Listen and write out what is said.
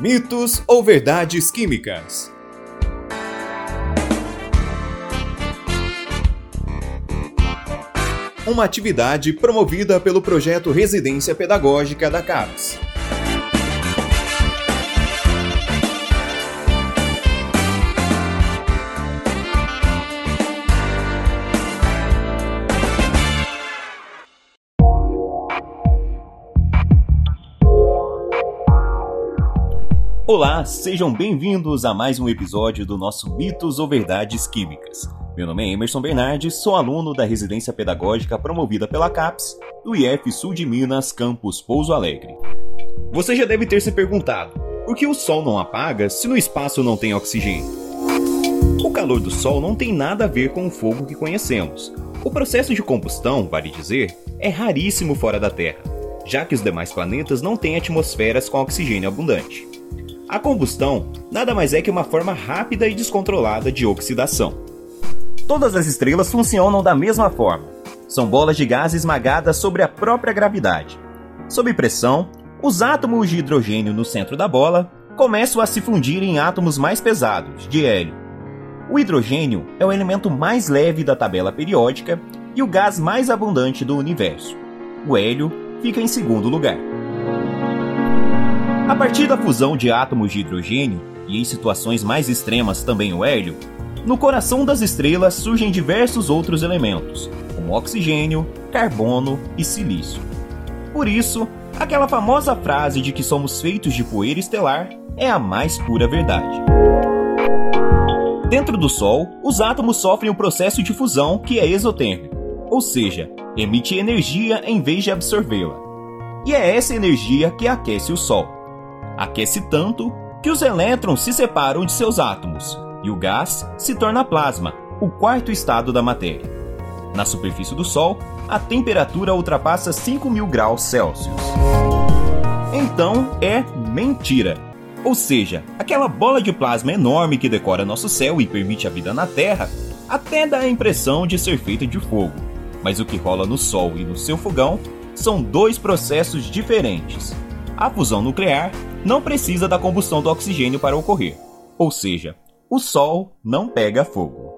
Mitos ou verdades químicas? Uma atividade promovida pelo projeto Residência Pedagógica da CAPES. Olá, sejam bem-vindos a mais um episódio do nosso Mitos ou Verdades Químicas. Meu nome é Emerson Bernardes, sou aluno da residência pedagógica promovida pela CAPES do IF Sul de Minas, campus Pouso Alegre. Você já deve ter se perguntado: por que o Sol não apaga se no espaço não tem oxigênio? O calor do Sol não tem nada a ver com o fogo que conhecemos. O processo de combustão, vale dizer, é raríssimo fora da Terra, já que os demais planetas não têm atmosferas com oxigênio abundante. A combustão nada mais é que uma forma rápida e descontrolada de oxidação. Todas as estrelas funcionam da mesma forma. São bolas de gás esmagadas sobre a própria gravidade. Sob pressão, os átomos de hidrogênio no centro da bola começam a se fundir em átomos mais pesados, de hélio. O hidrogênio é o elemento mais leve da tabela periódica e o gás mais abundante do universo. O hélio fica em segundo lugar. A partir da fusão de átomos de hidrogênio, e em situações mais extremas também o hélio, no coração das estrelas surgem diversos outros elementos, como oxigênio, carbono e silício. Por isso, aquela famosa frase de que somos feitos de poeira estelar é a mais pura verdade. Dentro do Sol, os átomos sofrem um processo de fusão que é exotérmico, ou seja, emite energia em vez de absorvê-la. E é essa energia que aquece o Sol aquece tanto que os elétrons se separam de seus átomos e o gás se torna plasma, o quarto estado da matéria. Na superfície do Sol, a temperatura ultrapassa 5.000 graus Celsius. Então é mentira. Ou seja, aquela bola de plasma enorme que decora nosso céu e permite a vida na Terra até dá a impressão de ser feita de fogo. Mas o que rola no Sol e no seu fogão são dois processos diferentes. A fusão nuclear não precisa da combustão do oxigênio para ocorrer, ou seja, o Sol não pega fogo.